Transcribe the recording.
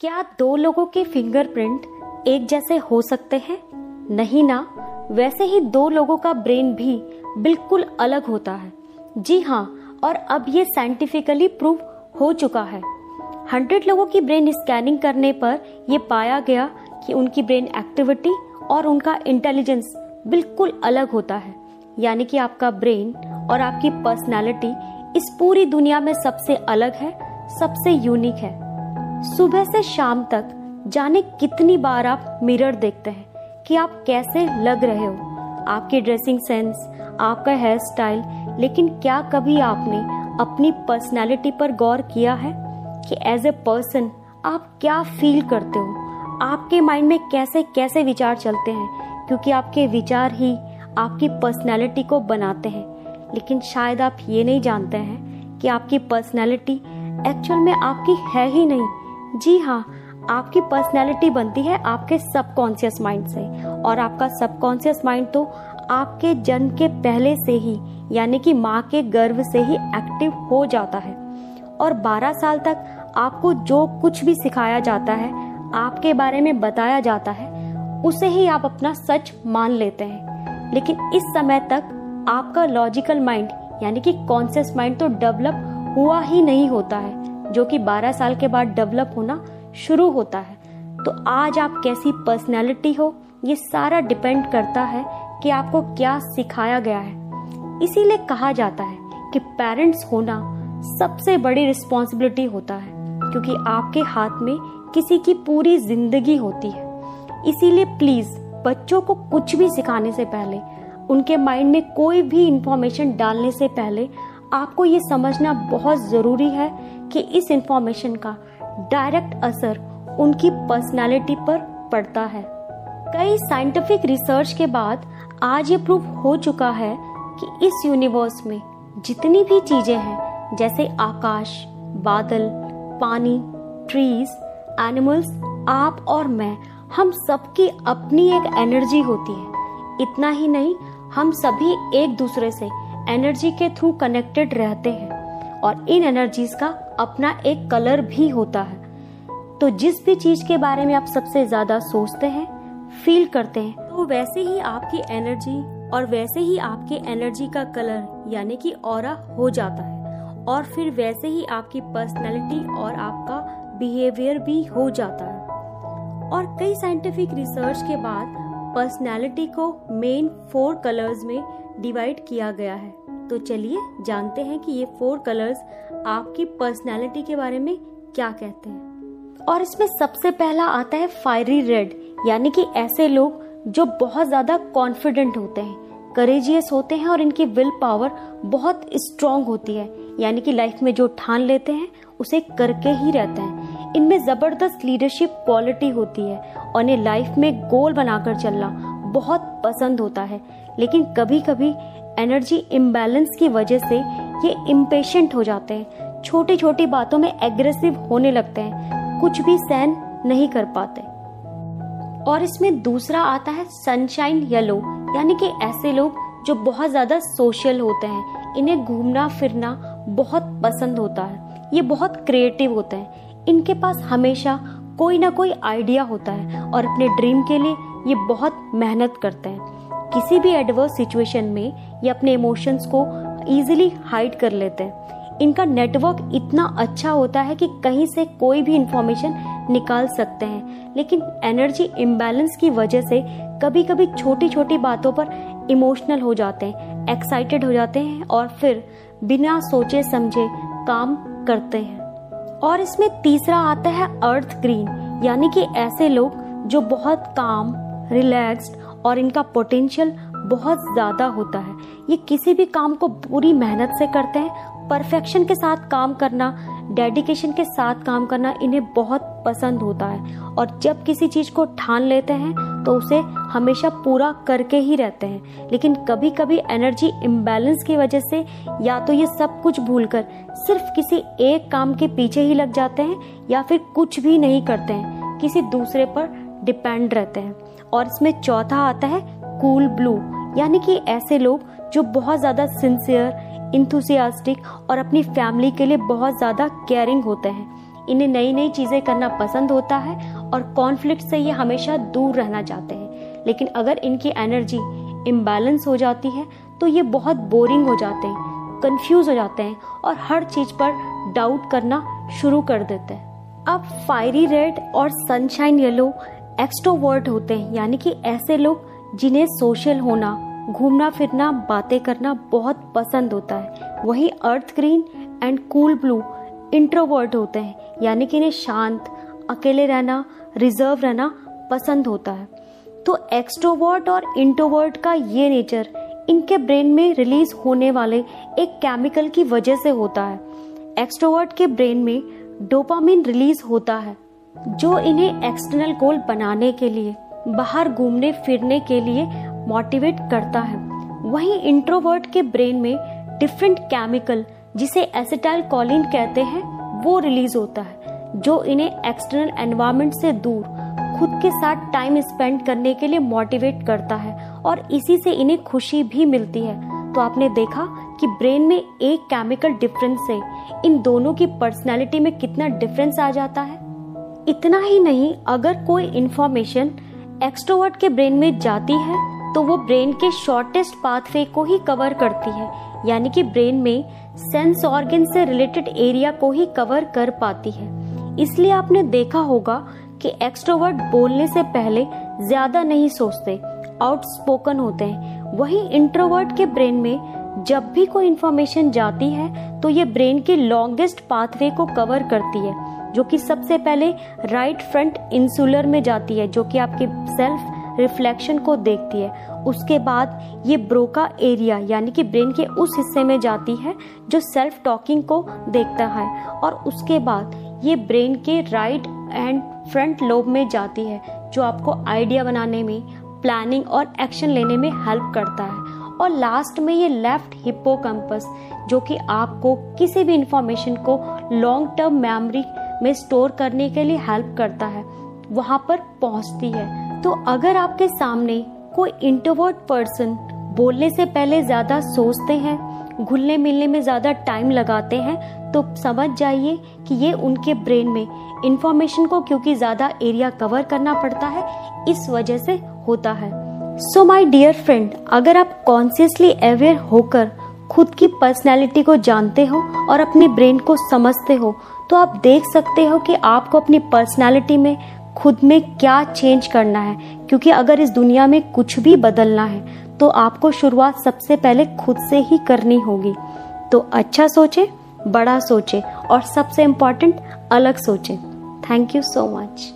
क्या दो लोगों के फिंगरप्रिंट एक जैसे हो सकते हैं? नहीं ना। वैसे ही दो लोगों का ब्रेन भी बिल्कुल अलग होता है। जी हाँ और अब ये साइंटिफिकली प्रूव हो चुका है। हंड्रेड लोगों की ब्रेन स्कैनिंग करने पर यह पाया गया कि उनकी ब्रेन एक्टिविटी और उनका इंटेलिजेंस बिल्कुल अलग होता है। यानी कि आपका ब्रेन और आपकी पर्सनालिटी इस पूरी दुनिया में सबसे अलग है, सबसे यूनिक है। सुबह से शाम तक जाने कितनी बार आप मिरर देखते हैं कि आप कैसे लग रहे हो। आपकी ड्रेसिंग सेंस आपका हेयर स्टाइल लेकिन क्या कभी आपने अपनी पर्सनालिटी पर गौर किया है कि एज ए पर्सन आप क्या फील करते हो? आपके माइंड में कैसे कैसे विचार चलते हैं? क्योंकि आपके विचार ही आपकी पर्सनैलिटी को बनाते हैं। लेकिन शायद आप ये नहीं जानते हैं कि आपकी पर्सनैलिटी एक्चुअल में आपकी है ही नहीं जी हाँ आपकी पर्सनैलिटी बनती है आपके सबकॉन्शियस माइंड से। और आपका सबकॉन्शियस माइंड तो आपके जन्म के पहले से ही, यानी कि माँ के गर्भ से ही एक्टिव हो जाता है। और 12 साल तक आपको जो कुछ भी सिखाया जाता है, आपके बारे में बताया जाता है, उसे ही आप अपना सच मान लेते हैं। लेकिन इस समय तक आपका लॉजिकल माइंड यानी कि कॉन्सियस माइंड तो डेवलप हुआ ही नहीं होता है। जो कि 12 साल के बाद डेवलप होना शुरू होता है। तो आज आप कैसी पर्सनैलिटी हो, ये सारा डिपेंड करता है कि आपको क्या सिखाया गया है। इसीलिए कहा जाता है कि पेरेंट्स होना सबसे बड़ी रिस्पॉन्सिबिलिटी होता है, क्योंकि आपके हाथ में किसी की पूरी ज़िंदगी होती है। इसीलिए प्लीज़ बच्चों को कुछ भी सिखाने से पहले, उनके माइंड में कोई भी इंफॉर्मेशन डालने से पहले आपको ये समझना बहुत ज़रूरी है कि इस इंफॉर्मेशन का डायरेक्ट असर उनकी पर्सनालिटी पर पड़ता है। कई साइंटिफिक रिसर्च के बाद आज ये प्रूव हो चुका है कि इस यूनिवर्स में जितनी भी चीज़ें हैं, जैसे आकाश, बादल, पानी ट्रीज एनिमल्स आप और मैं, हम सबकी अपनी एक एनर्जी होती है। इतना ही नहीं, हम सभी एक दूसरे से एनर्जी के थ्रू कनेक्टेड रहते हैं और इन एनर्जीज का अपना एक कलर भी होता है। तो जिस भी चीज़ के बारे में आप सबसे ज़्यादा सोचते हैं फील करते हैं तो वैसे ही आपकी एनर्जी और वैसे ही आपके एनर्जी का कलर यानी कि और हो जाता है और फिर वैसे ही आपकी पर्सनैलिटी और आपका बिहेवियर भी हो जाता है। और कई साइंटिफिक रिसर्च के बाद पर्सनैलिटी को मेन फोर कलर्स में डिवाइड किया गया है। तो चलिए जानते हैं कि ये फोर कलर्स आपकी पर्सनालिटी के बारे में क्या कहते हैं। और इसमें सबसे पहला आता है फायरी रेड यानी कि ऐसे लोग जो बहुत ज़्यादा कॉन्फिडेंट होते हैं करेजियस होते हैं और इनकी विल पावर बहुत स्ट्रांग होती है। यानी कि लाइफ में जो ठान लेते हैं, उसे करके ही रहते हैं। इनमें ज़बरदस्त लीडरशिप क्वालिटी होती है और इन्हें लाइफ में गोल बनाकर चलना बहुत पसंद होता है। लेकिन कभी कभी एनर्जी इम्बैलेंस की वजह से ये इम्पेशेंट हो जाते हैं। छोटी छोटी बातों में एग्रेसिव होने लगते हैं। कुछ भी सहन नहीं कर पाते। और इसमें दूसरा आता है सनशाइन येलो यानी कि ऐसे लोग जो बहुत ज़्यादा सोशल होते हैं। इन्हें घूमना, फिरना बहुत पसंद होता है। ये बहुत क्रिएटिव होते हैं। इनके पास हमेशा कोई ना कोई आइडिया होता है और अपने ड्रीम के लिए ये बहुत मेहनत करते हैं। किसी भी एडवर्स सिचुएशन में ये अपने इमोशंस को इजीली हाइड कर लेते हैं। इनका नेटवर्क इतना अच्छा होता है कि कहीं से कोई भी इंफॉर्मेशन निकाल सकते हैं। लेकिन एनर्जी इम्बैलेंस की वजह से कभी कभी छोटी छोटी बातों पर इमोशनल हो जाते हैं एक्साइटेड हो जाते हैं और फिर बिना सोचे समझे काम करते हैं। और इसमें तीसरा आता है अर्थ ग्रीन यानी कि ऐसे लोग जो बहुत काम रिलैक्स्ड और इनका पोटेंशियल बहुत ज़्यादा होता है। ये किसी भी काम को पूरी मेहनत से करते हैं परफेक्शन के साथ काम करना डेडिकेशन के साथ काम करना इन्हें बहुत पसंद होता है। और जब किसी चीज़ को ठान लेते हैं तो उसे हमेशा पूरा करके ही रहते हैं। लेकिन कभी कभी एनर्जी इम्बैलेंस की वजह से या तो ये सब कुछ भूलकर सिर्फ़ किसी एक काम के पीछे ही लग जाते हैं या फिर कुछ भी नहीं करते हैं। किसी दूसरे पर डिपेंड रहते हैं। और इसमें चौथा आता है कूल ब्लू, यानी कि ऐसे लोग जो बहुत ज़्यादा सिंसियर इंथुसियास्टिक और अपनी फैमिली के लिए बहुत ज़्यादा केयरिंग होते हैं। इन्हें नई नई चीज़ें करना पसंद होता है और कॉन्फ्लिक्ट से ये हमेशा दूर रहना चाहते हैं। लेकिन अगर इनकी एनर्जी इम्बैलेंस हो जाती है तो ये बहुत बोरिंग हो जाते हैं कंफ्यूज हो जाते हैं और हर चीज़ पर डाउट करना शुरू कर देते हैं। अब फायरी रेड और सनशाइन येलो एक्सट्रोवर्ट होते हैं, यानी कि ऐसे लोग जिन्हें सोशल होना, घूमना फिरना, बातें करना बहुत पसंद होता है। वही earth green and cool blue introvert होते हैं, यानी कि इन्हें शांत, अकेले रहना रिज़र्व रहना पसंद होता है। तो एक्सट्रोवर्ट और इंट्रोवर्ट का ये नेचर इनके ब्रेन में रिलीज़ होने वाले एक केमिकल की वजह से होता है। एक्सट्रोवर्ट के ब्रेन में डोपामिन रिलीज़ होता है। जो इन्हें एक्सटर्नल गोल बनाने के लिए, बाहर घूमने, फिरने के लिए मोटिवेट करता है। वहीं इंट्रोवर्ट के ब्रेन में डिफरेंट केमिकल जिसे एसिटाइल कॉलिन कहते हैं, वो रिलीज़ होता है, जो इन्हें एक्सटर्नल एनवायरमेंट से दूर, खुद के साथ टाइम स्पेंड करने के लिए मोटिवेट करता है और इसी से इन्हें खुशी भी मिलती है। तो आपने देखा कि ब्रेन में एक केमिकल डिफरेंस से इन दोनों की पर्सनैलिटी में कितना डिफरेंस आ जाता है? इतना ही नहीं, अगर कोई इंफॉर्मेशन एक्सट्रोवर्ट के ब्रेन में जाती है तो वो ब्रेन के शॉर्टेस्ट पाथवे को ही कवर करती है, यानी कि ब्रेन में सेंस ऑर्गन से रिलेटेड एरिया को ही कवर कर पाती है। इसलिए आपने देखा होगा कि एक्सट्रोवर्ट बोलने से पहले ज़्यादा नहीं सोचते आउटस्पोकन होते हैं। वही इंट्रोवर्ट के ब्रेन में जब भी कोई इंफॉर्मेशन जाती है तो ये ब्रेन के लॉन्गेस्ट पाथवे को कवर करती है। जो कि सबसे पहले राइट फ्रंट इंसुलर में जाती है, जो कि आपके सेल्फ रिफ्लेक्शन को देखती है। उसके बाद ये ब्रोका एरिया यानी कि ब्रेन के उस हिस्से में जाती है, जो सेल्फ टॉकिंग को देखता है। और उसके बाद ये ब्रेन के राइट एंड फ्रंट लोब में जाती है, जो आपको आइडिया बनाने में प्लानिंग और एक्शन लेने में हेल्प करता है। और लास्ट में ये लेफ़्ट हिप्पोकम्पस जो कि आपको किसी भी इंफॉर्मेशन को लॉन्ग टर्म मेमोरी में स्टोर करने के लिए हेल्प करता है, वहाँ पर पहुँचती है। तो अगर आपके सामने कोई इंटरवर्ट पर्सन बोलने से पहले ज़्यादा सोचते हैं, घुलने मिलने में ज़्यादा टाइम लगाते हैं तो समझ जाइए कि ये उनके ब्रेन में इंफॉर्मेशन को क्योंकि ज़्यादा एरिया कवर करना पड़ता है, इस वजह से होता है। सो माई डियर फ्रेंड अगर आप कॉन्सियसली अवेयर होकर खुद की पर्सनैलिटी को जानते हो और अपने ब्रेन को समझते हो तो आप देख सकते हो कि आपको अपनी पर्सनैलिटी में खुद में क्या चेंज करना है। क्योंकि अगर इस दुनिया में कुछ भी बदलना है तो आपको शुरुआत सबसे पहले खुद से ही करनी होगी। तो अच्छा सोचे, बड़ा सोचे और सबसे इम्पोर्टेंट अलग सोचे। Thank you so much